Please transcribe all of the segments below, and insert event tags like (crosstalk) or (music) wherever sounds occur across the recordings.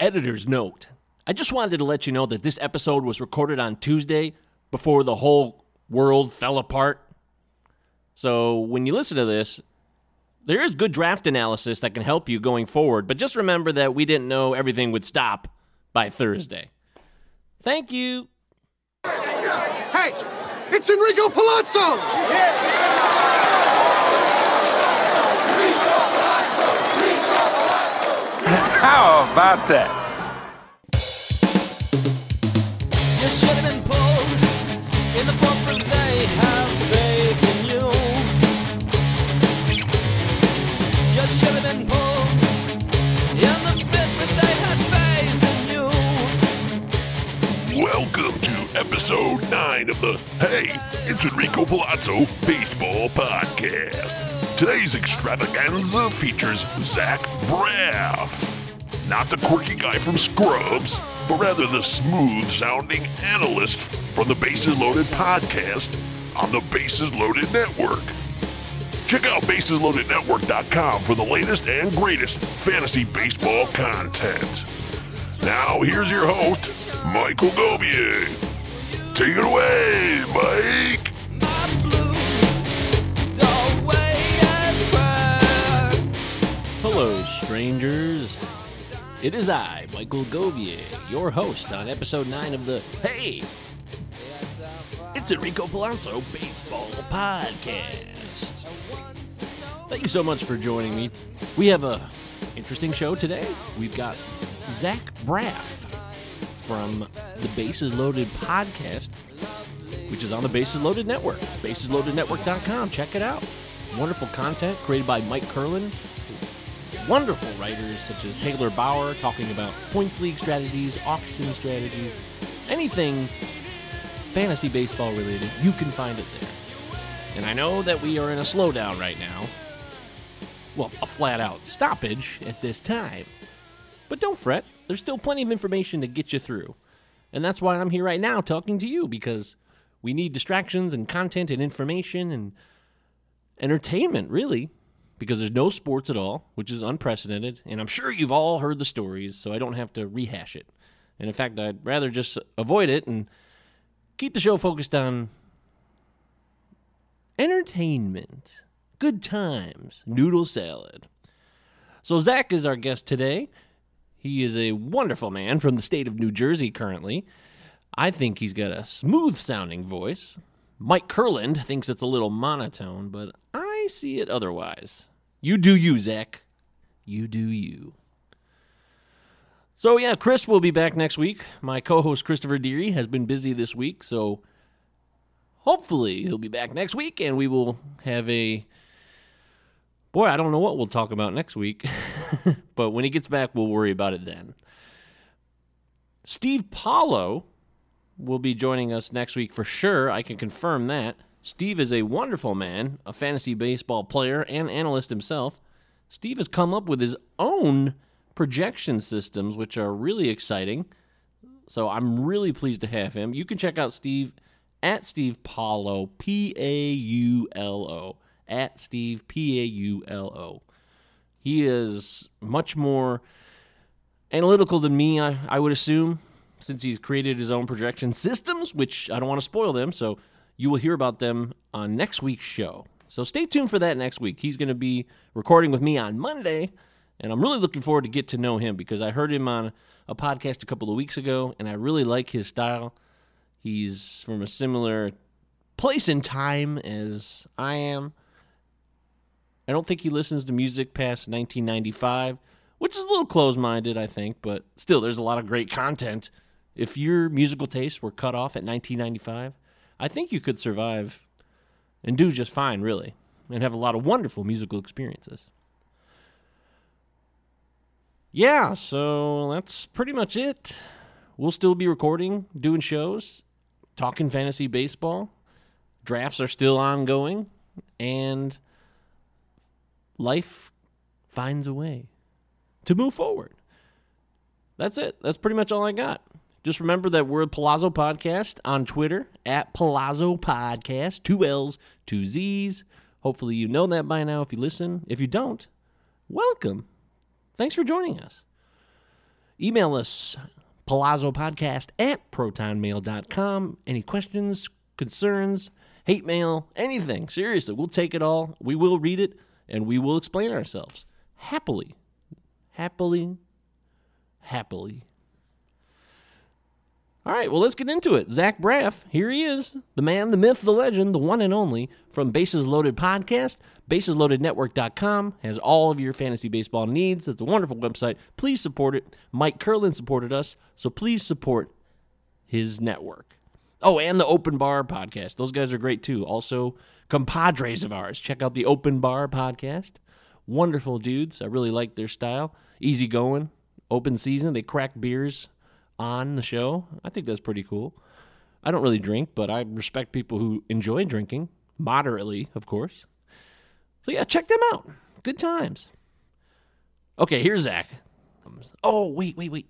Editor's note. I just wanted to let you know that this episode was recorded on Tuesday before the whole world fell apart. So when you listen to this, there is good draft analysis that can help you going forward, but just remember that we didn't know everything would stop by Thursday. Thank you. Hey, it's Enrico Palazzo! How about that? You should have been pulled in the front, but they have faith in you. You should have been pulled in the fit, but they had faith in you. Welcome to episode 9 of the Hey, it's Enrico Palazzo Baseball Podcast. Today's extravaganza features Zach Braff. Not the quirky guy from Scrubs, but rather the smooth sounding analyst from the Bases Loaded podcast on the Bases Loaded Network. Check out basesloadednetwork.com for the latest and greatest fantasy baseball content. Now, here's your host, Michael Gobier. Take it away, Mike. It is I, Michael Govier, your host on episode 9 of the Hey! It's Enrico Palazzo Baseball Podcast. Thank you so much for joining me. We have a interesting show today. We've got Zach Braff from the Bases Loaded podcast, which is on the Bases Loaded Network. BasesLoadedNetwork.com. Check it out. Wonderful content created by Mike Curlin, wonderful writers such as Taylor Bauer talking about points league strategies, auction strategies, anything fantasy baseball related, you can find it there. And I know that we are in a slowdown right now. Well, a flat out stoppage at this time. But don't fret, there's still plenty of information to get you through. And that's why I'm here right now talking to you because we need distractions and content and information and entertainment, really, because there's no sports at all, which is unprecedented. And I'm sure you've all heard the stories, so I don't have to rehash it. And in fact, I'd rather just avoid it and keep the show focused on entertainment, good times, noodle salad. So, Zach is our guest today. He is a wonderful man from the state of New Jersey currently. I think he's got a smooth sounding voice. Mike Kurland thinks it's a little monotone, but I see it otherwise. You do you, Zach. You do you. So, yeah, Chris will be back next week. My co host, Christopher Deary, has been busy this week, so hopefully he'll be back next week and we will have a. Boy, I don't know what we'll talk about next week, (laughs) but when he gets back, we'll worry about it then. Steve Paulo will be joining us next week for sure. I can confirm that. Steve is a wonderful man, a fantasy baseball player and analyst himself. Steve has come up with his own projection systems, which are really exciting. So I'm really pleased to have him. You can check out Steve at Steve Paulo, P A U L O, at Steve P A U L O. He is much more analytical than me, I, I would assume, since he's created his own projection systems, which I don't want to spoil them. So you will hear about them on next week's show. So stay tuned for that next week. He's going to be recording with me on Monday, and I'm really looking forward to get to know him because I heard him on a podcast a couple of weeks ago, and I really like his style. He's from a similar place and time as I am. I don't think he listens to music past 1995, which is a little closed minded, I think, but still, there's a lot of great content. If your musical tastes were cut off at 1995, I think you could survive and do just fine, really, and have a lot of wonderful musical experiences. Yeah, so that's pretty much it. We'll still be recording, doing shows, talking fantasy baseball. Drafts are still ongoing, and life finds a way to move forward. That's it. That's pretty much all I got. Just remember that we're Palazzo Podcast on Twitter at Palazzo Podcast, two L's, two Z's. Hopefully you know that by now if you listen. If you don't, welcome. Thanks for joining us. Email us, Palazzo Podcast at protonmail.com. Any questions, concerns, hate mail, anything. Seriously, we'll take it all. We will read it and we will explain ourselves happily. Happily. Happily. All right, well, let's get into it. Zach Braff, here he is, the man, the myth, the legend, the one and only from Bases Loaded Podcast. BasesLoadedNetwork.com has all of your fantasy baseball needs. It's a wonderful website. Please support it. Mike Curlin supported us, so please support his network. Oh, and the Open Bar Podcast. Those guys are great too. Also, compadres of ours. Check out the Open Bar Podcast. Wonderful dudes. I really like their style. Easy going. Open season. They crack beers on the show. I think that's pretty cool. I don't really drink, but I respect people who enjoy drinking, moderately, of course. So yeah, check them out. Good times. Okay, here's Zach. Oh, wait, wait, wait.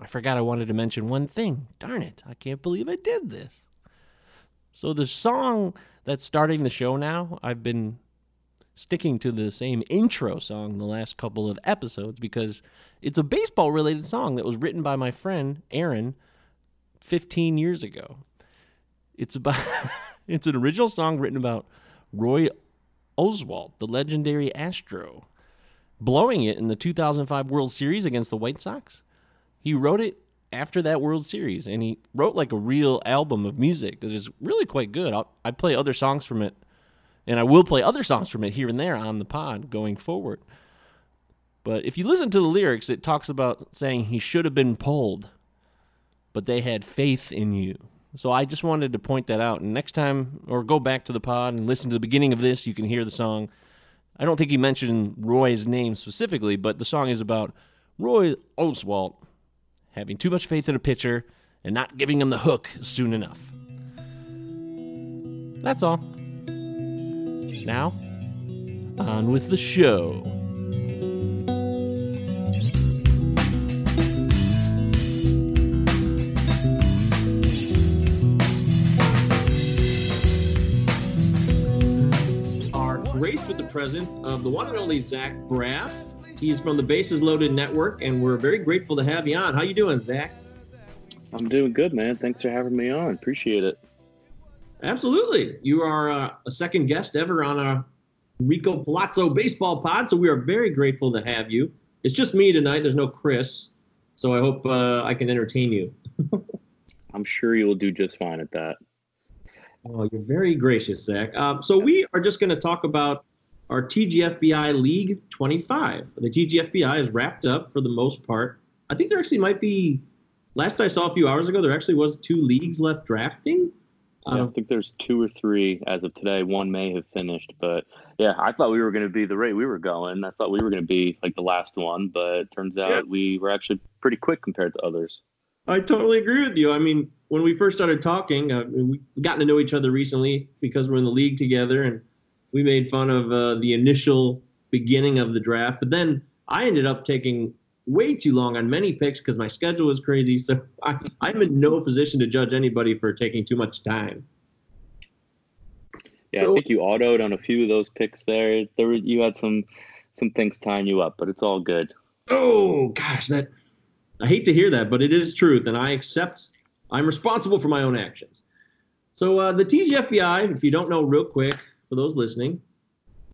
I forgot I wanted to mention one thing. Darn it. I can't believe I did this. So the song that's starting the show now, I've been sticking to the same intro song the last couple of episodes because it's a baseball related song that was written by my friend Aaron 15 years ago. It's about (laughs) it's an original song written about Roy Oswalt, the legendary Astro, blowing it in the 2005 World Series against the White Sox. He wrote it after that World Series and he wrote like a real album of music that is really quite good. I'll, I play other songs from it and I will play other songs from it here and there on the pod going forward. But if you listen to the lyrics, it talks about saying he should have been pulled, but they had faith in you. So I just wanted to point that out. And next time, or go back to the pod and listen to the beginning of this, you can hear the song. I don't think he mentioned Roy's name specifically, but the song is about Roy Oswalt having too much faith in a pitcher and not giving him the hook soon enough. That's all. Now, on with the show. Are graced with the presence of the one and only Zach Braff. He's from the Bases Loaded Network, and we're very grateful to have you on. How you doing, Zach? I'm doing good, man. Thanks for having me on. Appreciate it. Absolutely. You are uh, a second guest ever on a Rico Palazzo baseball pod, so we are very grateful to have you. It's just me tonight. There's no Chris, so I hope uh, I can entertain you. (laughs) I'm sure you will do just fine at that. Oh, you're very gracious, Zach. Uh, so we are just going to talk about our TGFBI League 25. The TGFBI is wrapped up for the most part. I think there actually might be. Last I saw a few hours ago, there actually was two leagues left drafting. I don't think there's two or three as of today. One may have finished, but yeah, I thought we were going to be the rate we were going. I thought we were going to be like the last one, but it turns out Yeah. we were actually pretty quick compared to others. I totally agree with you. I mean, when we first started talking, uh, we gotten to know each other recently because we're in the league together, and we made fun of uh, the initial beginning of the draft. But then I ended up taking way too long on many picks because my schedule was crazy. So I, I'm in no position to judge anybody for taking too much time. Yeah, So- I think you autoed on a few of those picks there. There you had some some things tying you up, but it's all good. Oh gosh, that I hate to hear that, but it is truth, and I accept. I'm responsible for my own actions. So uh, the TGFBI, if you don't know, real quick for those listening,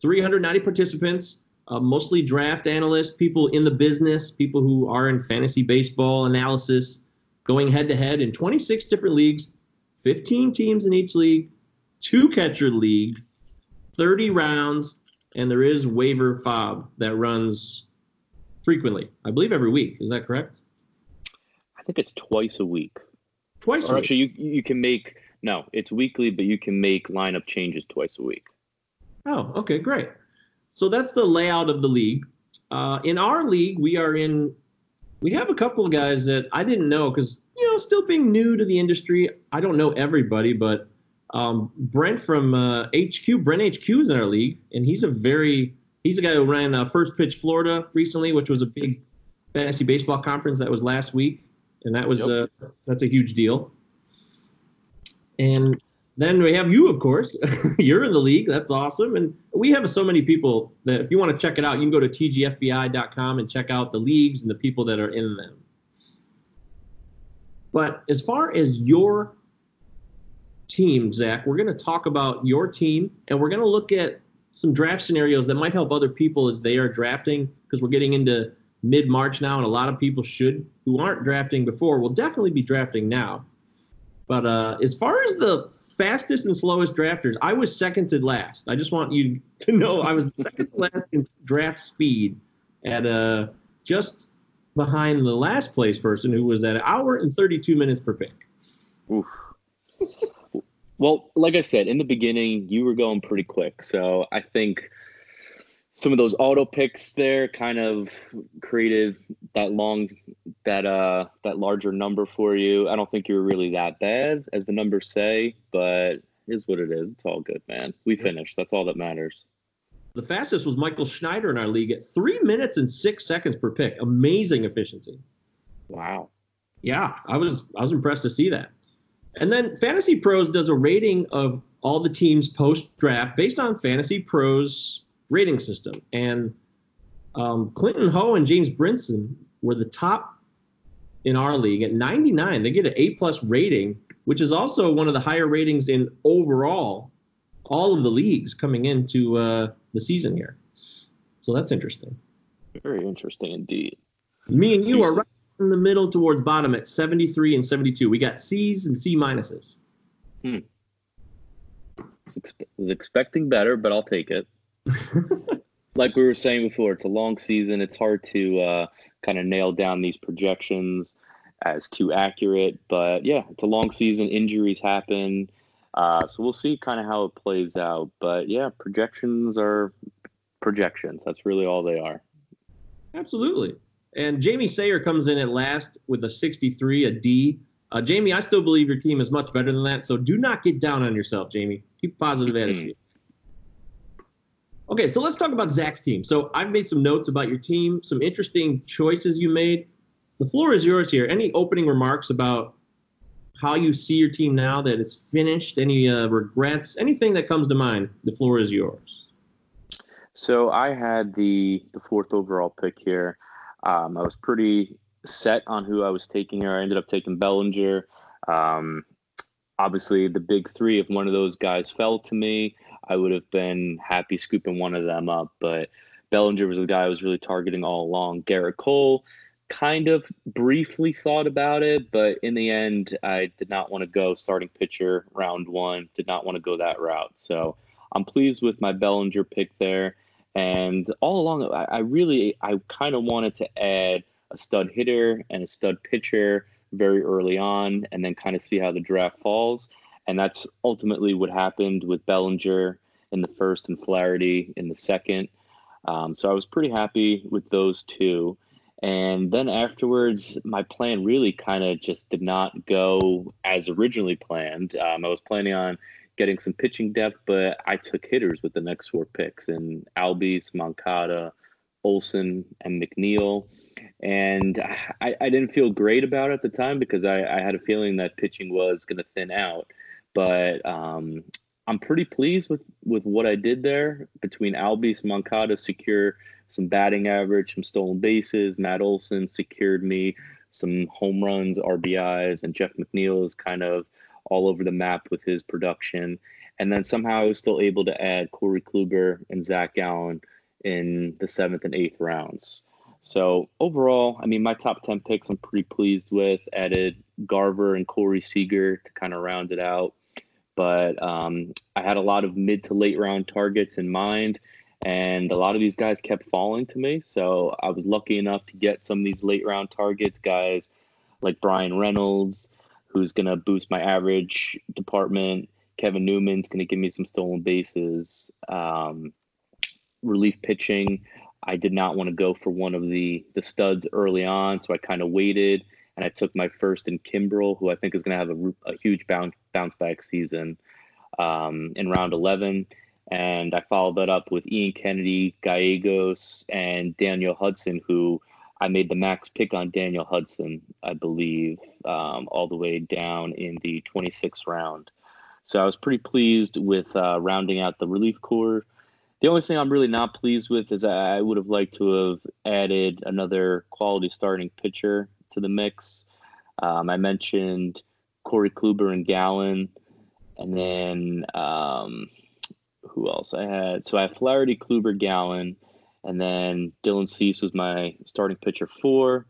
390 participants, uh, mostly draft analysts, people in the business, people who are in fantasy baseball analysis, going head to head in 26 different leagues, 15 teams in each league, two catcher league, 30 rounds, and there is waiver FAAB that runs frequently. I believe every week. Is that correct? I think it's twice a week. Twice. a Or week. actually, you you can make no, it's weekly, but you can make lineup changes twice a week. Oh, okay, great. So that's the layout of the league. Uh, in our league, we are in. We have a couple of guys that I didn't know because you know, still being new to the industry, I don't know everybody, but um, Brent from uh, HQ, Brent HQ is in our league, and he's a very he's the guy who ran uh, First Pitch Florida recently, which was a big fantasy baseball conference that was last week, and that was Yep. uh, that's a huge deal. And then we have you, of course. (laughs) You're in the league. That's awesome. And we have so many people that if you want to check it out, you can go to tgfbi.com and check out the leagues and the people that are in them. But as far as your team, Zach, we're going to talk about your team and we're going to look at some draft scenarios that might help other people as they are drafting because we're getting into mid March now, and a lot of people should who aren't drafting before will definitely be drafting now. But uh, as far as the fastest and slowest drafters, I was second to last. I just want you to know I was second to last in draft speed at uh, just behind the last place person who was at an hour and 32 minutes per pick. Oof. Well, like I said, in the beginning, you were going pretty quick. So I think some of those auto picks there kind of created that long that uh that larger number for you. I don't think you were really that bad as the numbers say, but is what it is. It's all good, man. We finished. That's all that matters. The fastest was Michael Schneider in our league at three minutes and six seconds per pick. Amazing efficiency. Wow. Yeah, I was I was impressed to see that. And then Fantasy Pros does a rating of all the teams post draft based on Fantasy Pros rating system. And um, Clinton Ho and James Brinson were the top in our league at 99. They get an A plus rating, which is also one of the higher ratings in overall all of the leagues coming into uh, the season here. So that's interesting. Very interesting indeed. Me and you are right in the middle towards bottom at 73 and 72. We got C's and C minuses. Hmm. Was, expe- was expecting better, but I'll take it. (laughs) like we were saying before, it's a long season. It's hard to uh, kind of nail down these projections as too accurate. But yeah, it's a long season. Injuries happen. Uh, so we'll see kind of how it plays out. But yeah, projections are projections. That's really all they are. Absolutely. And Jamie Sayer comes in at last with a 63, a D. Uh, Jamie, I still believe your team is much better than that. So do not get down on yourself, Jamie. Keep positive attitude. Okay, so let's talk about Zach's team. So I've made some notes about your team, some interesting choices you made. The floor is yours here. Any opening remarks about how you see your team now that it's finished? Any uh, regrets? Anything that comes to mind? The floor is yours. So I had the the fourth overall pick here. Um, I was pretty set on who I was taking here. I ended up taking Bellinger. Um, obviously, the big three. If one of those guys fell to me, I would have been happy scooping one of them up. But Bellinger was the guy I was really targeting all along. Gerrit Cole, kind of briefly thought about it, but in the end, I did not want to go starting pitcher round one. Did not want to go that route. So I'm pleased with my Bellinger pick there. And all along, I, I really, I kind of wanted to add a stud hitter and a stud pitcher very early on, and then kind of see how the draft falls. And that's ultimately what happened with Bellinger in the first and Flaherty in the second. Um, so I was pretty happy with those two. And then afterwards, my plan really kind of just did not go as originally planned. Um, I was planning on getting some pitching depth, but I took hitters with the next four picks and Albies, Moncada, Olson, and McNeil. And I, I didn't feel great about it at the time because I, I had a feeling that pitching was going to thin out. But um, I'm pretty pleased with, with what I did there between Albies, Moncada secure some batting average, some stolen bases. Matt Olson secured me some home runs, RBIs, and Jeff McNeil is kind of all over the map with his production. And then somehow I was still able to add Corey Kluber and Zach Gallen in the seventh and eighth rounds. So overall, I mean, my top 10 picks I'm pretty pleased with. Added Garver and Corey Seager to kind of round it out. But um, I had a lot of mid to late round targets in mind, and a lot of these guys kept falling to me. So I was lucky enough to get some of these late round targets, guys like Bryan Reynolds, who's going to boost my average department. Kevin Newman's going to give me some stolen bases. Um, relief pitching. I did not want to go for one of the the studs early on, so I kind of waited and I took my first in Kimbrel, who I think is going to have a, a, huge bounce bounce back season um, in round 11. And I followed that up with Ian Kennedy, Gallegos, and Daniel Hudson, who I made the max pick on Daniel Hudson, I believe, um, all the way down in the 26th round. So I was pretty pleased with uh, rounding out the relief corps. The only thing I'm really not pleased with is I would have liked to have added another quality starting pitcher to the mix. Um, I mentioned Corey Kluber and Gallen, and then um, who else I had? So I have Flaherty, Kluber, Gallen, and then Dylan Cease was my starting pitcher four.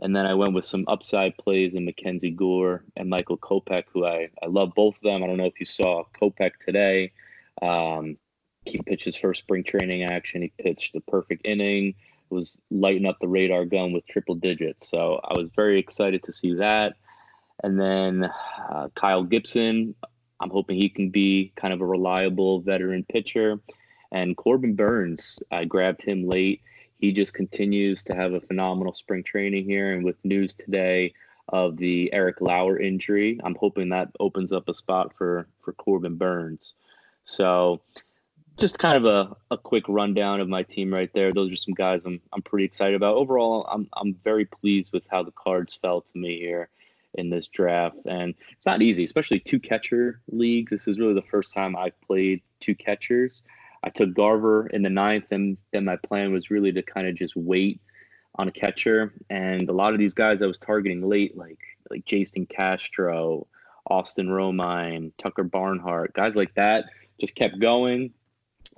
And then I went with some upside plays in Mackenzie Gore and Michael Kopech, who I, I love both of them. I don't know if you saw Kopech today. Um, he pitched his first spring training action. He pitched the perfect inning, was lighting up the radar gun with triple digits. So I was very excited to see that. And then uh, Kyle Gibson, I'm hoping he can be kind of a reliable veteran pitcher. And Corbin Burnes, I grabbed him late he just continues to have a phenomenal spring training here. And with news today of the Eric Lauer injury, I'm hoping that opens up a spot for for Corbin Burnes. So just kind of a, a quick rundown of my team right there. Those are some guys I'm I'm pretty excited about. Overall, I'm I'm very pleased with how the cards fell to me here in this draft. And it's not easy, especially two catcher league. This is really the first time I've played two catchers. I took Garver in the ninth, and then my plan was really to kind of just wait on a catcher. And a lot of these guys I was targeting late, like like Jason Castro, Austin Romine, Tucker Barnhart, guys like that, just kept going.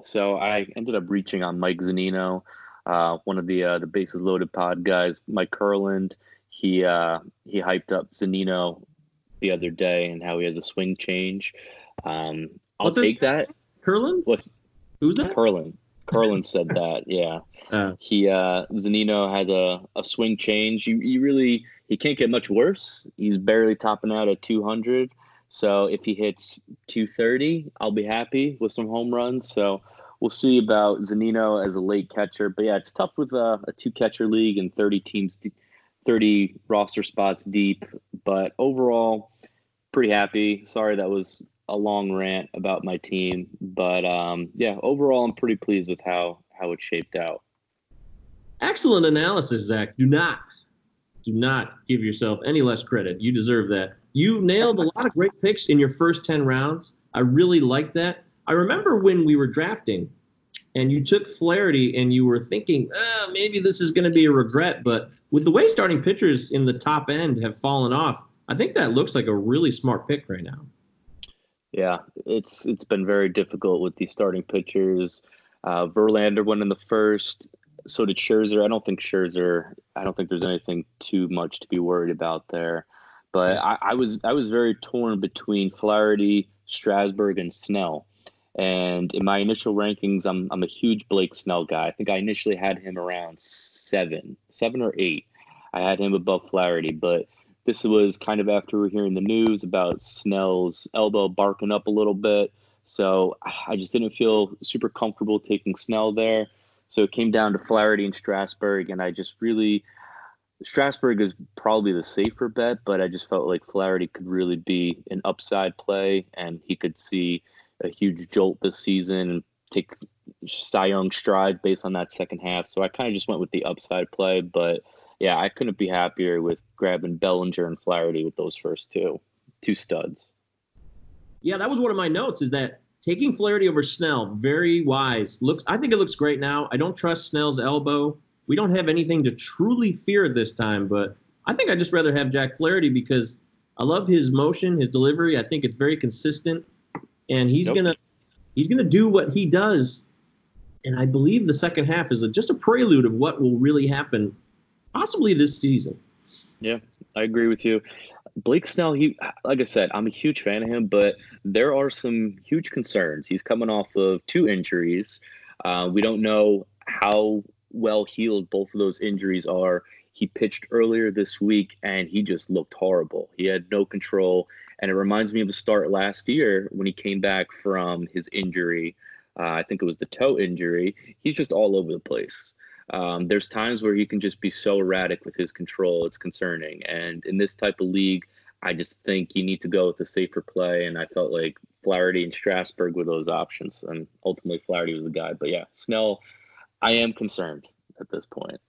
So I ended up reaching on Mike Zunino, uh, one of the uh, the bases loaded pod guys, Mike Kurland. He uh, he hyped up Zunino the other day and how he has a swing change. Um, I'll What's take that. Kurland? What's Who's that? Curlin. Curlin said (laughs) that. Yeah. Uh, he uh Zunino had a, a swing change. You you really he can't get much worse. He's barely topping out at 200. So if he hits 230, I'll be happy with some home runs. So we'll see about Zunino as a late catcher. But yeah, it's tough with a, a two catcher league and 30 teams, 30 roster spots deep. But overall, pretty happy. Sorry that was a long rant about my team, but um, yeah, overall, I'm pretty pleased with how how it shaped out. Excellent analysis, Zach. Do not do not give yourself any less credit. You deserve that. You nailed a lot of great picks in your first ten rounds. I really like that. I remember when we were drafting, and you took Flaherty, and you were thinking, oh, maybe this is going to be a regret. But with the way starting pitchers in the top end have fallen off, I think that looks like a really smart pick right now. Yeah, it's it's been very difficult with these starting pitchers. Uh, Verlander went in the first. So did Scherzer. I don't think Scherzer. I don't think there's anything too much to be worried about there. But I, I was I was very torn between Flaherty, Strasburg, and Snell. And in my initial rankings, I'm I'm a huge Blake Snell guy. I think I initially had him around seven, seven or eight. I had him above Flaherty, but this was kind of after we are hearing the news about Snell's elbow barking up a little bit. So I just didn't feel super comfortable taking Snell there. So it came down to Flaherty and Strasburg, and I just really Strasburg is probably the safer bet, but I just felt like Flaherty could really be an upside play, and he could see a huge jolt this season and take Cy Young strides based on that second half. So I kind of just went with the upside play, but yeah, I couldn't be happier with grabbing Bellinger and Flaherty with those first two, two studs. Yeah, that was one of my notes. Is that taking Flaherty over Snell, very wise. Looks, I think it looks great now. I don't trust Snell's elbow. We don't have anything to truly fear this time, but I think I'd just rather have Jack Flaherty because I love his motion, his delivery. I think it's very consistent, and he's nope. gonna he's gonna do what he does. And I believe the second half is a, just a prelude of what will really happen possibly this season. Yeah, I agree with you. Blake Snell, he like I said, I'm a huge fan of him, but there are some huge concerns. He's coming off of two injuries. Uh, we don't know how well healed both of those injuries are. He pitched earlier this week and he just looked horrible. He had no control, and it reminds me of a start last year when he came back from his injury. Uh, I think it was the toe injury. He's just all over the place. Um, there's times where he can just be so erratic with his control. It's concerning. And in this type of league, I just think you need to go with a safer play. And I felt like Flaherty and Strasburg were those options. And ultimately, Flaherty was the guy. But yeah, Snell, I am concerned at this point.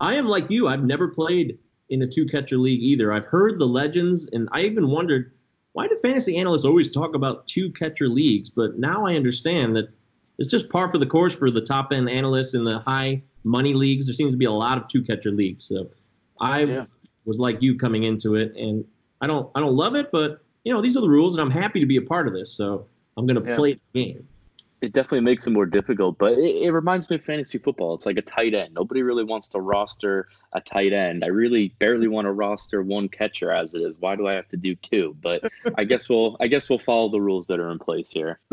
I am like you. I've never played in a two catcher league either. I've heard the legends, and I even wondered why do fantasy analysts always talk about two catcher leagues? But now I understand that it's just par for the course for the top end analysts in the high money leagues. There seems to be a lot of two catcher leagues. So I Yeah. was like you coming into it, and I don't I don't love it, but you know these are the rules, and I'm happy to be a part of this. So I'm gonna Yeah. play the game. It definitely makes it more difficult, but it, it reminds me of fantasy football. It's like a tight end. Nobody really wants to roster a tight end. I really barely want to roster one catcher as it is. Why do I have to do two? But I (laughs) guess we'll I guess we'll follow the rules that are in place here. (laughs)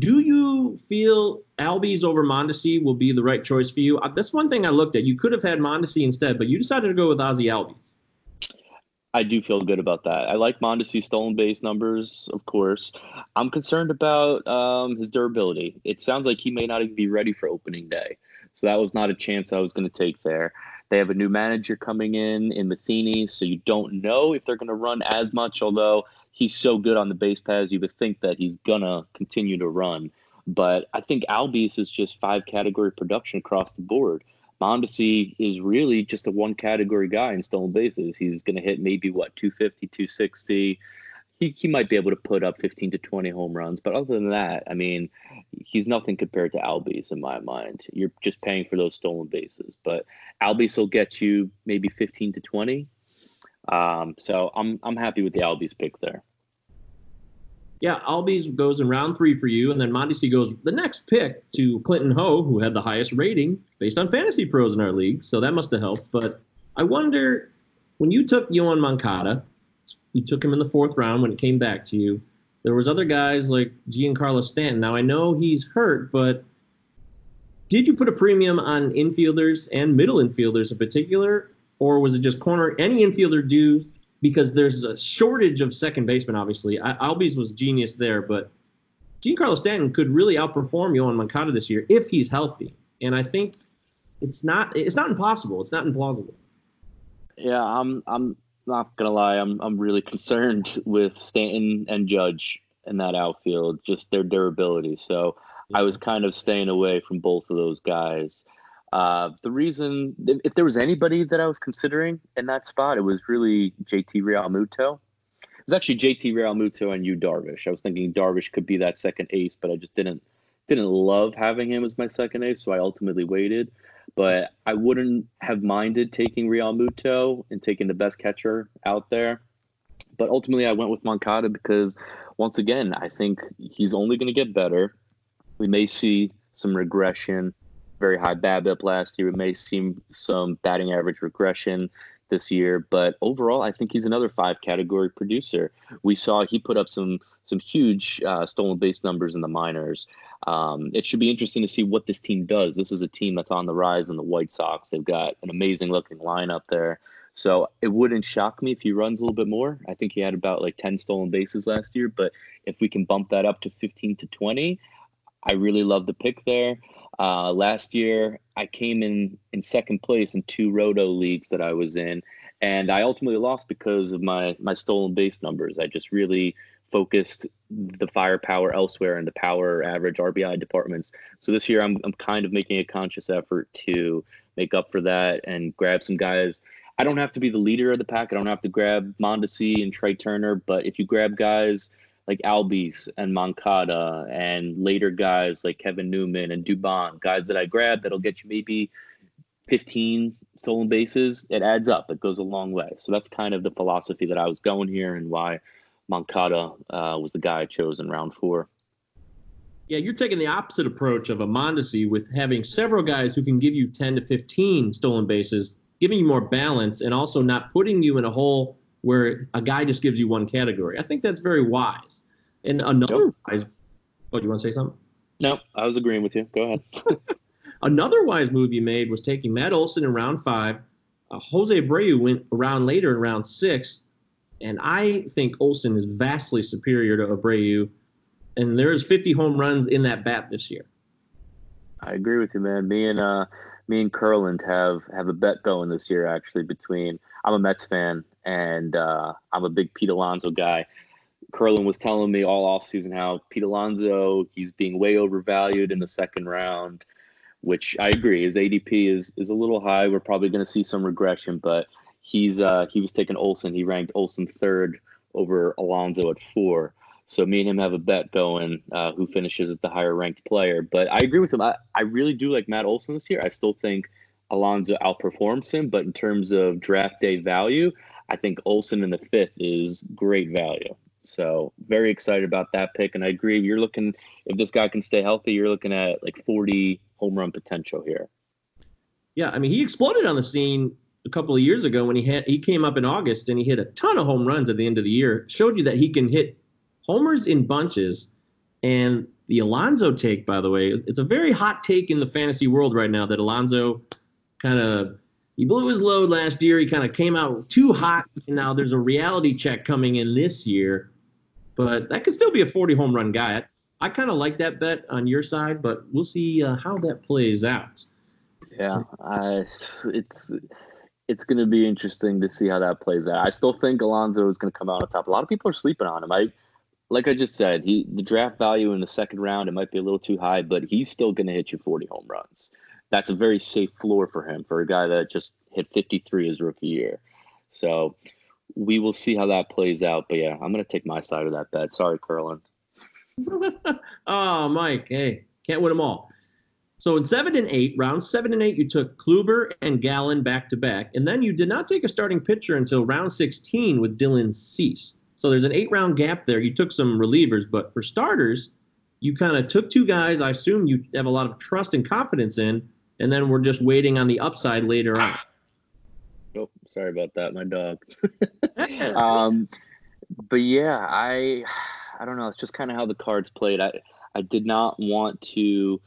Do you feel Albies over Mondesi will be the right choice for you? Uh, That's one thing I looked at. You could have had Mondesi instead, but you decided to go with Ozzie Albies. I do feel good about that. I like Mondesi stolen base numbers, of course. I'm concerned about um, his durability. It sounds like he may not even be ready for opening day. So that was not a chance I was going to take there. They have a new manager coming in in Matheny, so you don't know if they're going to run as much, although he's so good on the base paths, you would think that he's going to continue to run. But I think Albies is just five category production across the board. Mondesi is really just a one category guy in stolen bases. He's going to hit maybe what 250, 260. He, he might be able to put up 15 to 20 home runs, but other than that, I mean, he's nothing compared to Albies in my mind. You're just paying for those stolen bases, but Albies will get you maybe 15 to 20. Um, so I'm I'm happy with the Albies pick there. Yeah, Albies goes in round three for you, and then Mondesi goes the next pick to Clinton Ho, who had the highest rating based on fantasy pros in our league. So that must have helped. But I wonder when you took Yoan Moncada, you took him in the fourth round when it came back to you. There was other guys like Giancarlo Stanton. Now I know he's hurt, but did you put a premium on infielders and middle infielders in particular, or was it just corner any infielder do because there's a shortage of second baseman. Obviously, I, Albies was genius there, but Giancarlo Stanton could really outperform Yoan Moncada this year if he's healthy. And I think it's not it's not impossible. It's not implausible. Yeah, I'm I'm not gonna lie. I'm I'm really concerned with Stanton and Judge in that outfield, just their durability. So I was kind of staying away from both of those guys. Uh, the reason, if, if there was anybody that I was considering in that spot, it was really JT Realmuto. It was actually JT Realmuto and Yu Darvish. I was thinking Darvish could be that second ace, but I just didn't didn't love having him as my second ace, so I ultimately waited. But I wouldn't have minded taking Realmuto and taking the best catcher out there. But ultimately, I went with Moncada because, once again, I think he's only going to get better. We may see some regression very high BABIP last year. We may see some batting average regression this year, but overall, I think he's another five category producer. We saw he put up some some huge uh, stolen base numbers in the minors. Um, it should be interesting to see what this team does. This is a team that's on the rise in the White Sox. They've got an amazing looking lineup there. So it wouldn't shock me if he runs a little bit more. I think he had about like 10 stolen bases last year, but if we can bump that up to 15 to 20, I really love the pick there. Uh, last year, I came in in second place in two roto leagues that I was in, and I ultimately lost because of my my stolen base numbers. I just really focused the firepower elsewhere in the power average RBI departments. So this year, I'm I'm kind of making a conscious effort to make up for that and grab some guys. I don't have to be the leader of the pack. I don't have to grab Mondesi and Trea Turner, but if you grab guys like Albies and Moncada and later guys like Kevin Newman and Dubon, guys that I grabbed that'll get you maybe 15 stolen bases, it adds up. It goes a long way. So that's kind of the philosophy that I was going here and why Moncada uh, was the guy I chose in round four. Yeah, you're taking the opposite approach of a Mondesi with having several guys who can give you 10 to 15 stolen bases, giving you more balance, and also not putting you in a hole where a guy just gives you one category. I think that's very wise. And another Nope. wise. Oh, do you want to say something? No, I was agreeing with you. Go ahead. (laughs) (laughs) Another wise move you made was taking Matt Olson in round five. Uh, Jose Abreu went around later in round six, and I think Olson is vastly superior to Abreu. And there's 50 home runs in that bat this year. I agree with you, man. Me and uh, me and Curland have have a bet going this year. Actually, between I'm a Mets fan and uh, I'm a big Pete Alonso guy. Curlin was telling me all off season how Pete Alonso he's being way overvalued in the second round, which I agree. His ADP is is a little high. We're probably going to see some regression, but he's uh, he was taking Olson. He ranked Olson third over Alonso at four. So me and him have a bet going uh, who finishes as the higher ranked player. But I agree with him. I, I really do like Matt Olson this year. I still think Alonso outperforms him, but in terms of draft day value, I think Olson in the fifth is great value. So very excited about that pick. And I agree. You're looking if this guy can stay healthy, you're looking at like 40 home run potential here. Yeah, I mean he exploded on the scene a couple of years ago when he had he came up in August and he hit a ton of home runs at the end of the year. Showed you that he can hit homers in bunches. And the Alonso take, by the way, it's a very hot take in the fantasy world right now that Alonso kind of he blew his load last year. He kind of came out too hot, and now there's a reality check coming in this year. But that could still be a 40 home run guy. I, kind of like that bet on your side, but we'll see uh, how that plays out. Yeah, I, it's it's going to be interesting to see how that plays out. I still think Alonso is going to come out on top. A lot of people are sleeping on him. I like I just said, he the draft value in the second round it might be a little too high, but he's still going to hit you 40 home runs. That's a very safe floor for him for a guy that just hit 53 his rookie year. So we will see how that plays out. But yeah, I'm going to take my side of that bet. Sorry, Curlin. (laughs) oh, Mike, hey, can't win them all. So in seven and eight, round seven and eight, you took Kluber and Gallen back to back, and then you did not take a starting pitcher until round 16 with Dylan Cease. So there's an eight round gap there. You took some relievers, but for starters, you kind of took two guys I assume you have a lot of trust and confidence in, and then we're just waiting on the upside later on. (sighs) Oh, sorry about that, my dog. (laughs) um, but yeah, I I don't know. It's just kind of how the cards played. I I did not want to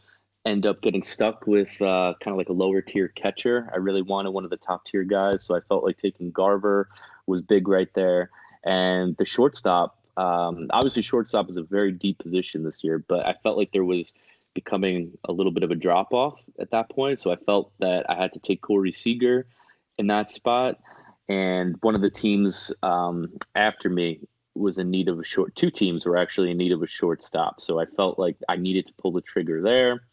end up getting stuck with uh, kind of like a lower tier catcher. I really wanted one of the top tier guys, so I felt like taking Garver was big right there. And the shortstop, um, obviously, shortstop is a very deep position this year, but I felt like there was becoming a little bit of a drop off at that point. So I felt that I had to take Corey Seager in that spot. And one of the teams um, after me was in need of a short. Two teams were actually in need of a shortstop. So I felt like I needed to pull the trigger there.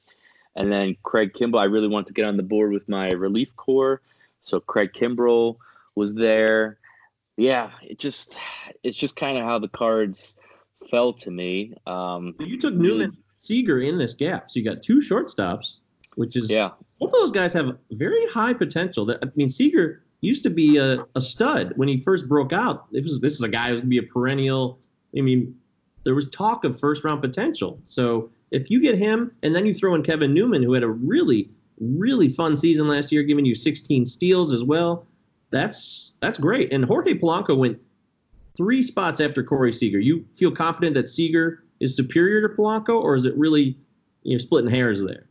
And then Craig Kimbrel, I really wanted to get on the board with my relief corps. So Craig Kimbrel was there yeah, it just it's just kind of how the cards fell to me. Um, you took Newman Seager in this gap, so you got two shortstops, which is yeah. Both of those guys have very high potential. That I mean, Seager used to be a, a stud when he first broke out. It was this is a guy who's gonna be a perennial. I mean, there was talk of first round potential. So if you get him, and then you throw in Kevin Newman, who had a really really fun season last year, giving you 16 steals as well that's that's great. And Jorge Polanco went three spots after Corey Seager. You feel confident that Seager is superior to Polanco, or is it really you know splitting hairs there?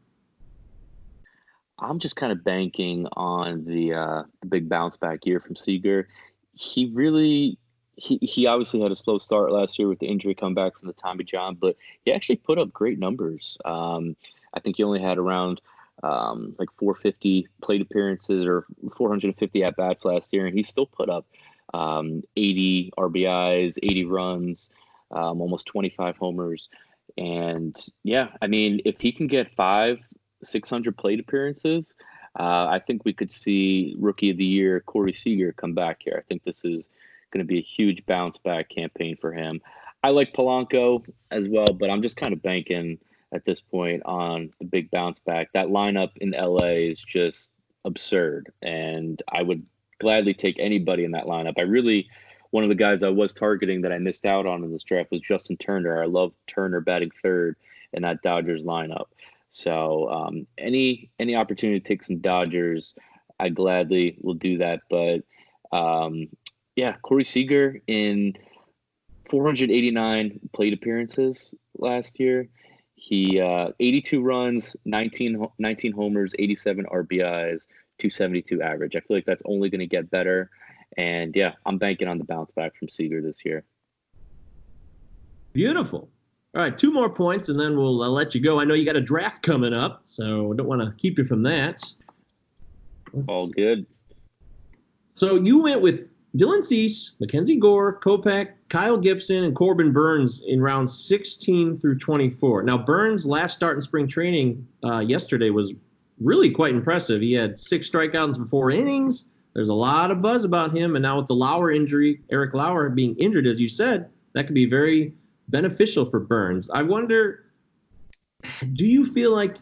I'm just kind of banking on the uh, the big bounce back year from Seager. He really he, he obviously had a slow start last year with the injury come back from the Tommy John, but he actually put up great numbers. Um, I think he only had around um, like 450 plate appearances or 450 at bats last year, and he still put up um, 80 RBIs, 80 runs, um, almost 25 homers. And yeah, I mean, if he can get five, 600 plate appearances, uh, I think we could see Rookie of the Year Corey Seager come back here. I think this is going to be a huge bounce back campaign for him. I like Polanco as well, but I'm just kind of banking at this point on the big bounce back. That lineup in LA is just absurd, and I would gladly take anybody in that lineup. I really one of the guys I was targeting that I missed out on in this draft was Justin Turner. I love Turner batting third in that Dodgers lineup. So um, any any opportunity to take some Dodgers, I gladly will do that. But um, yeah, Corey Seager in 489 plate appearances last year. He uh, 82 runs, 19, 19 homers, 87 RBIs, 272 average. I feel like that's only going to get better. And yeah, I'm banking on the bounce back from Seager this year. Beautiful. All right, two more points, and then we'll uh, let you go. I know you got a draft coming up, so I don't want to keep you from that. All good. So you went with Dylan Cease, Mackenzie Gore, Kopech, Kyle Gibson, and Corbin Burnes in rounds 16 through 24. Now, Burnes' last start in spring training uh, yesterday was really quite impressive. He had six strikeouts in four innings, there's a lot of buzz about him, and now with the Lauer injury, Eric Lauer being injured, as you said, that could be very beneficial for Burnes. I wonder, do you feel like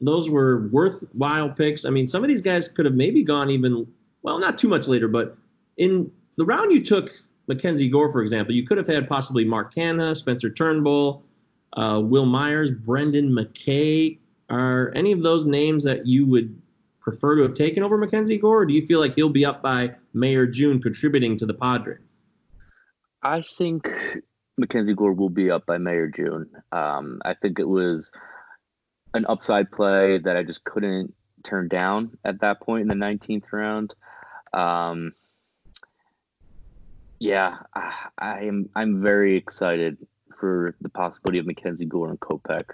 those were worthwhile picks? I mean, some of these guys could have maybe gone even well, not too much later, but in the round you took Mackenzie Gore, for example, you could have had possibly Mark Canha, Spencer Turnbull, uh, Wil Myers, Brendan McKay. Are any of those names that you would prefer to have taken over Mackenzie Gore, or do you feel like he'll be up by May or June contributing to the Padres? I think Mackenzie Gore will be up by May or June. Um, I think it was an upside play that I just couldn't turn down at that point in the 19th round. Um, yeah, I, I am. I'm very excited for the possibility of Mackenzie Gore and Kopech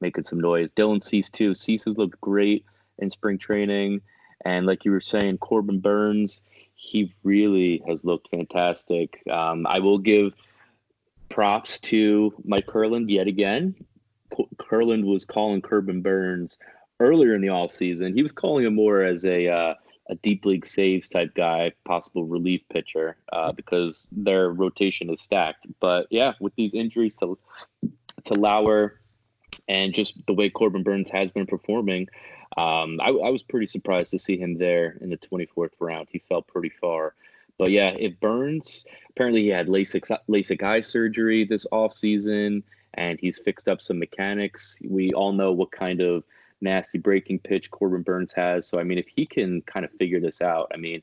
making some noise. Dylan Cease too. Cease has looked great in spring training, and like you were saying, Corbin Burnes, he really has looked fantastic. Um, I will give props to Mike Kurland yet again. Kurland was calling Corbin Burnes earlier in the off season. He was calling him more as a uh, a deep league saves type guy, possible relief pitcher, uh, because their rotation is stacked. But yeah, with these injuries to to Lauer and just the way Corbin Burnes has been performing, um, I, I was pretty surprised to see him there in the 24th round. He fell pretty far. But yeah, if Burnes apparently he had LASIK LASIK eye surgery this off season, and he's fixed up some mechanics. We all know what kind of nasty breaking pitch Corbin Burnes has. So I mean, if he can kind of figure this out, I mean,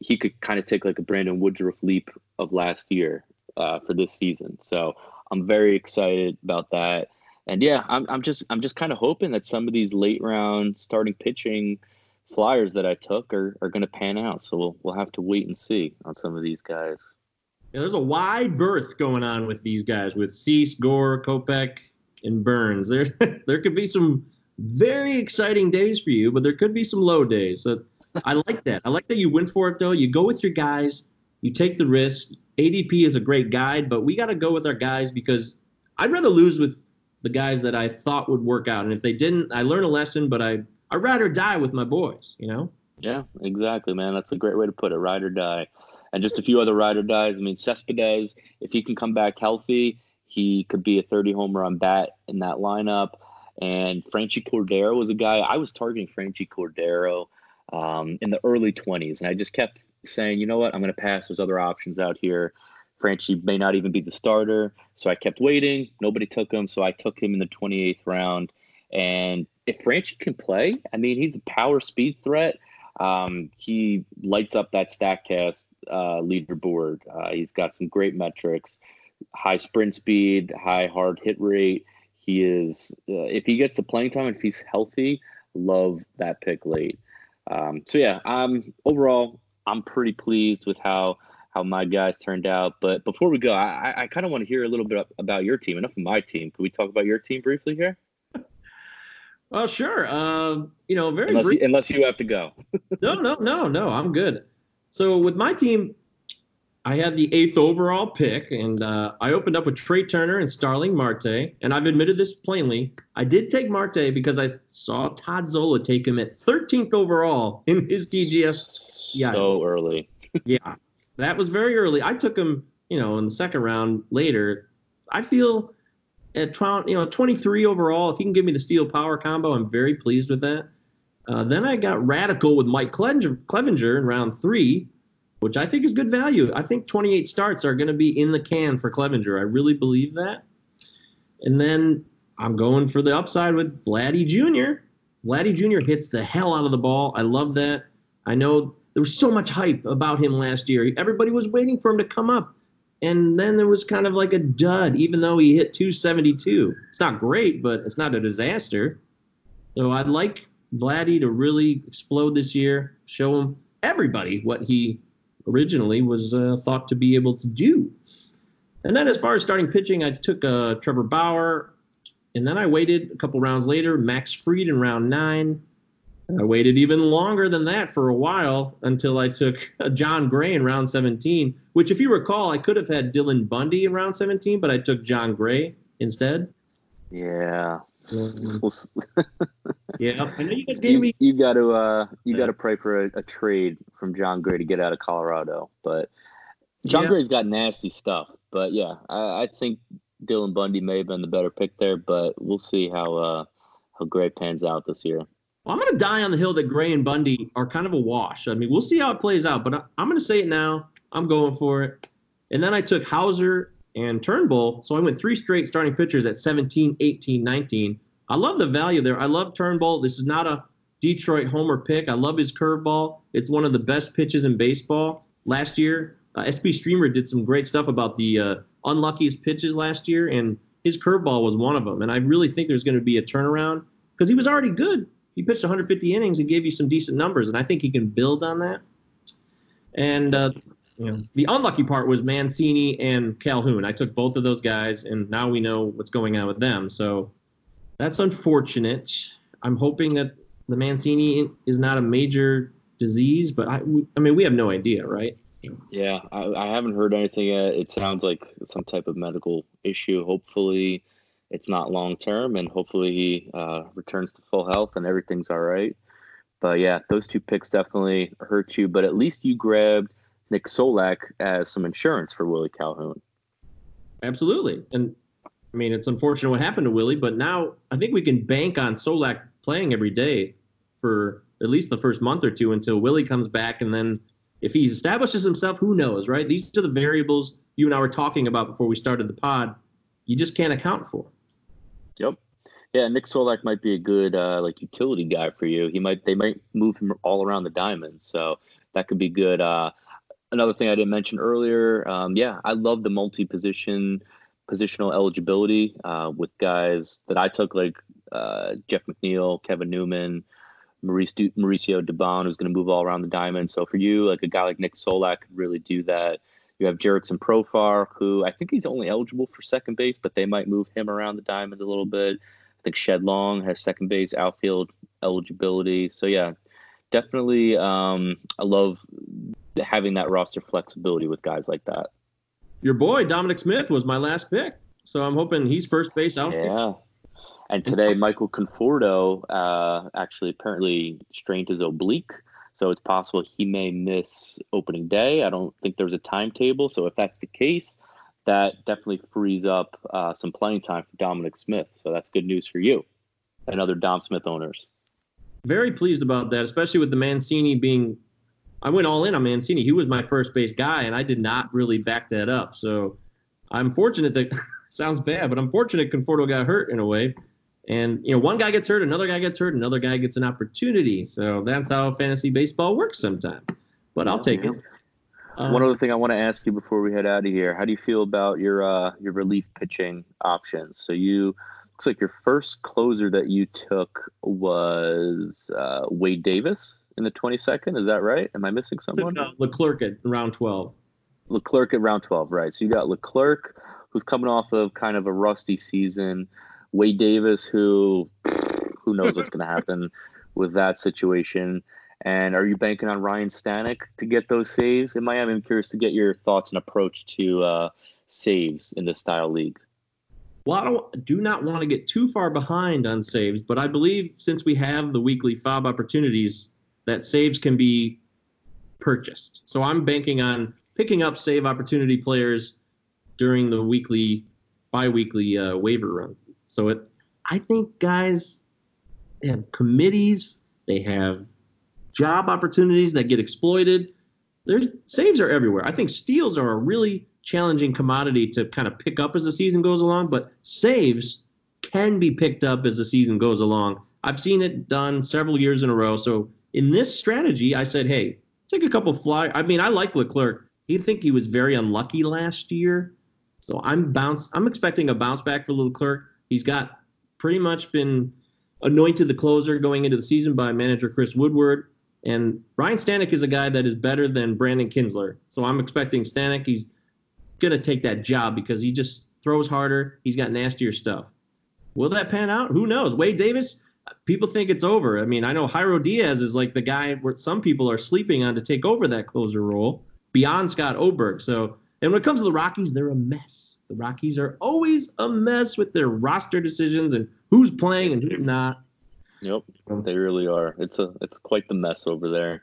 he could kind of take like a Brandon Woodruff leap of last year uh, for this season. So I'm very excited about that. And yeah, I'm I'm just I'm just kind of hoping that some of these late round starting pitching flyers that I took are, are going to pan out. So we'll we'll have to wait and see on some of these guys. Yeah, there's a wide berth going on with these guys with Cease, Gore, Kopech, and Burnes. There (laughs) there could be some very exciting days for you, but there could be some low days. So I like that. I like that you went for it though. You go with your guys, you take the risk. ADP is a great guide, but we got to go with our guys because I'd rather lose with the guys that I thought would work out. And if they didn't, I learned a lesson, but I I'd rather die with my boys, you know? Yeah, exactly, man. That's a great way to put it. Ride or die. And just a few other ride or dies. I mean, Cespedes, if he can come back healthy, he could be a 30 homer run bat in that lineup. And Franchy Cordero was a guy I was targeting Franchy Cordero um, in the early 20s. And I just kept saying, you know what, I'm going to pass. There's other options out here. Franchy may not even be the starter. So I kept waiting. Nobody took him. So I took him in the 28th round. And if Franchy can play, I mean, he's a power speed threat. Um, he lights up that StatCast uh, leaderboard. Uh, he's got some great metrics high sprint speed, high hard hit rate. He is, uh, if he gets the playing time, if he's healthy, love that pick late. Um, so yeah, um, overall, I'm pretty pleased with how how my guys turned out. But before we go, I, I kind of want to hear a little bit about your team. Enough of my team. Can we talk about your team briefly here? (laughs) Well, sure. Um, you know, very unless brief- you, unless you have to go. (laughs) no, no, no, no. I'm good. So with my team, I had the eighth overall pick, and uh, I opened up with Trea Turner and Starling Marte. And I've admitted this plainly. I did take Marte because I saw Todd Zola take him at 13th overall in his TGF. Yeah. So early. (laughs) yeah. That was very early. I took him, you know, in the second round later. I feel at 12, you know, 23 overall, if he can give me the steal power combo, I'm very pleased with that. Uh, then I got radical with Mike Clevinger in round three which I think is good value. I think 28 starts are going to be in the can for Clevenger. I really believe that. And then I'm going for the upside with Vladdy Jr. Vladdy Jr. hits the hell out of the ball. I love that. I know there was so much hype about him last year. Everybody was waiting for him to come up. And then there was kind of like a dud, even though he hit 272. It's not great, but it's not a disaster. So I'd like Vladdy to really explode this year, show him everybody what he originally was uh, thought to be able to do. And then as far as starting pitching, I took uh, Trevor Bauer, and then I waited a couple rounds later, Max Fried in round nine. I waited even longer than that for a while until I took Jon Gray in round 17, which, if you recall, I could have had Dylan Bundy in round 17, but I took Jon Gray instead. Yeah. Um, (laughs) yeah, I know you guys gave you, me. you got to uh, you got to pray for a, a trade from Jon Gray to get out of Colorado. But Jon Yeah. Gray's got nasty stuff. But yeah, I, I think Dylan Bundy may have been the better pick there. But we'll see how uh, how Gray pans out this year. Well, I'm going to die on the hill that Gray and Bundy are kind of a wash. I mean, we'll see how it plays out, but I, I'm going to say it now. I'm going for it. And then I took Houser and Turnbull, so I went three straight starting pitchers at 17, 18, 19. I love the value there. I love Turnbull. This is not a Detroit homer pick. I love his curveball. It's one of the best pitches in baseball. Last year, uh, SP Streamer did some great stuff about the uh, unluckiest pitches last year, and his curveball was one of them. And I really think there's going to be a turnaround because he was already good. He pitched 150 innings and gave you some decent numbers, and I think he can build on that. And uh, you know, the unlucky part was Mancini and Calhoun. I took both of those guys, and now we know what's going on with them. So that's unfortunate. I'm hoping that the Mancini is not a major disease, but I, I mean, we have no idea, right? Yeah, I, I haven't heard anything yet. It sounds like some type of medical issue. Hopefully, it's not long term, and hopefully he uh, returns to full health and everything's all right. But yeah, those two picks definitely hurt you. But at least you grabbed Nick Solak as some insurance for Willie Calhoun. Absolutely. And I mean, it's unfortunate what happened to Willie, but now I think we can bank on Solak playing every day for at least the first month or two until Willie comes back. And then if he establishes himself, who knows, right? These are the variables you and I were talking about before we started the pod. You just can't account for. Yep. Yeah, Nick Solak might be a good uh, like utility guy for you. He might they might move him all around the diamond, so that could be good. Uh, another thing I didn't mention earlier, um, yeah, I love the multi-position positional eligibility uh, with guys that I took like uh, Jeff McNeil, Kevin Newman, Mauricio Dubon, who's going to move all around the diamond. So for you, like a guy like Nick Solak could really do that. You have Jurickson Profar, who I think he's only eligible for second base, but they might move him around the diamond a little bit. I think Shed Long has second base outfield eligibility. So yeah, definitely. Um, I love having that roster flexibility with guys like that. Your boy, Dominic Smith, was my last pick. So I'm hoping he's first base outfield. Yeah. And today, Michael Conforto uh, actually apparently strained his oblique. So it's possible he may miss opening day. I don't think there's a timetable. So if that's the case, that definitely frees up uh, some playing time for Dominic Smith. So that's good news for you and other Dom Smith owners. Very pleased about that, especially with the Mancini being. I went all in on Mancini. He was my first base guy, and I did not really back that up. So I'm fortunate that (laughs) sounds bad, but I'm fortunate Conforto got hurt in a way. And you know, one guy gets hurt, another guy gets hurt, another guy gets an opportunity. So that's how fantasy baseball works sometimes. But I'll take it. Um, One other thing I want to ask you before we head out of here: How do you feel about your uh, your relief pitching options? So you looks like your first closer that you took was uh, Wade Davis in the 22nd. Is that right? Am I missing someone? took, uh, Leclerc at round 12. Leclerc at round 12, right? So you got Leclerc, who's coming off of kind of a rusty season. Wade Davis, who who knows what's going to happen (laughs) with that situation. And are you banking on Ryan Stanek to get those saves in Miami? I'm curious to get your thoughts and approach to uh, saves in this style league. Well, I don't, do not want to get too far behind on saves, but I believe since we have the weekly FAAB opportunities, that saves can be purchased. So I'm banking on picking up save opportunity players during the weekly, bi-weekly uh, waiver run. So it, I think guys have committees, they have job opportunities that get exploited. There's saves are everywhere. I think steals are a really challenging commodity to kind of pick up as the season goes along, but saves can be picked up as the season goes along. I've seen it done several years in a row. So in this strategy, I said, hey, take a couple fly. I mean, I like Leclerc. He think he was very unlucky last year. So I'm bounce. I'm expecting a bounce back for Leclerc. He's got pretty much been anointed the closer going into the season by manager Chris Woodward. And Ryan Stanek is a guy that is better than Brandon Kintzler. So I'm expecting Stanek. He's going to take that job because he just throws harder. He's got nastier stuff. Will that pan out? Who knows? Wade Davis, people think it's over. I mean, I know Jairo Diaz is like the guy where some people are sleeping on to take over that closer role beyond Scott Oberg. So And when it comes to the Rockies, they're a mess. The Rockies are always a mess with their roster decisions and who's playing and who's not. Yep, they really are. It's a it's quite the mess over there.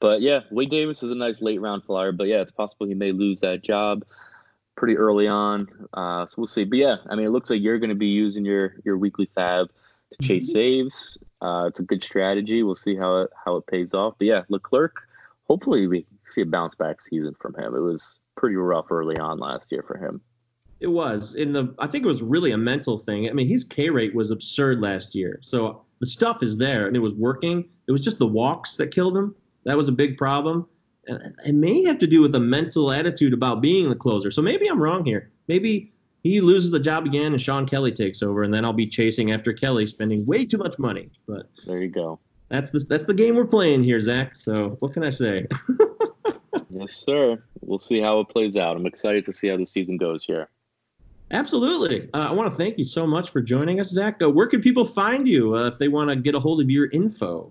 But yeah, Wade Davis is a nice late round flyer. But yeah, it's possible he may lose that job pretty early on. Uh, so we'll see. But yeah, I mean, it looks like you're going to be using your your weekly FAAB to chase mm-hmm. saves. Uh, it's a good strategy. We'll see how it how it pays off. But yeah, Leclerc. Hopefully, we see a bounce back season from him. It was pretty rough early on last year for him. It was in the. I think it was really a mental thing. I mean, his K rate was absurd last year. So the stuff is there and it was working. It was just the walks that killed him. That was a big problem. And it may have to do with a mental attitude about being the closer. So maybe I'm wrong here. Maybe he loses the job again and Shawn Kelley takes over, and then I'll be chasing after Kelly, spending way too much money. But there you go. That's the that's the game we're playing here, Zach. So what can I say? (laughs) yes, sir. We'll see how it plays out. I'm excited to see how the season goes here. Absolutely. Uh, I want to thank you so much for joining us, Zach. Uh, where can people find you uh, if they want to get a hold of your info?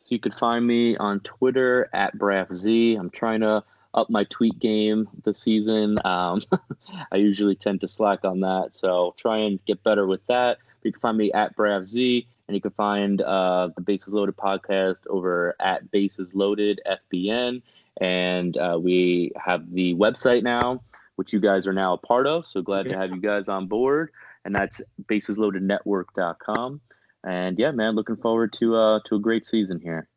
So you can find me on Twitter at BraffZ. I'm trying to up my tweet game this season. Um, (laughs) I usually tend to slack on that, so try and get better with that. You can find me at BraffZ, and you can find uh, the Bases Loaded podcast over at Bases Loaded FBN. And uh, we have the website now which you guys are now a part of. So glad to have you guys on board. And that's basesloadednetwork.com. And yeah, man, looking forward to uh, to a great season here.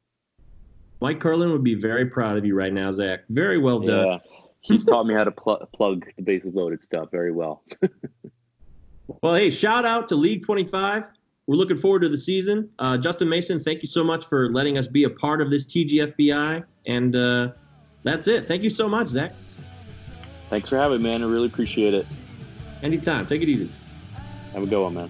Mike Curlin would be very proud of you right now, Zach. Very well done. Yeah, he's taught me how to pl- plug the bases loaded stuff very well. (laughs) well, hey, shout out to League 25. We're looking forward to the season. Uh, Justin Mason, thank you so much for letting us be a part of this TGFBI. And uh, that's it. Thank you so much, Zach. Thanks for having me, man. I really appreciate it. Anytime. Take it easy. Have a good one, man.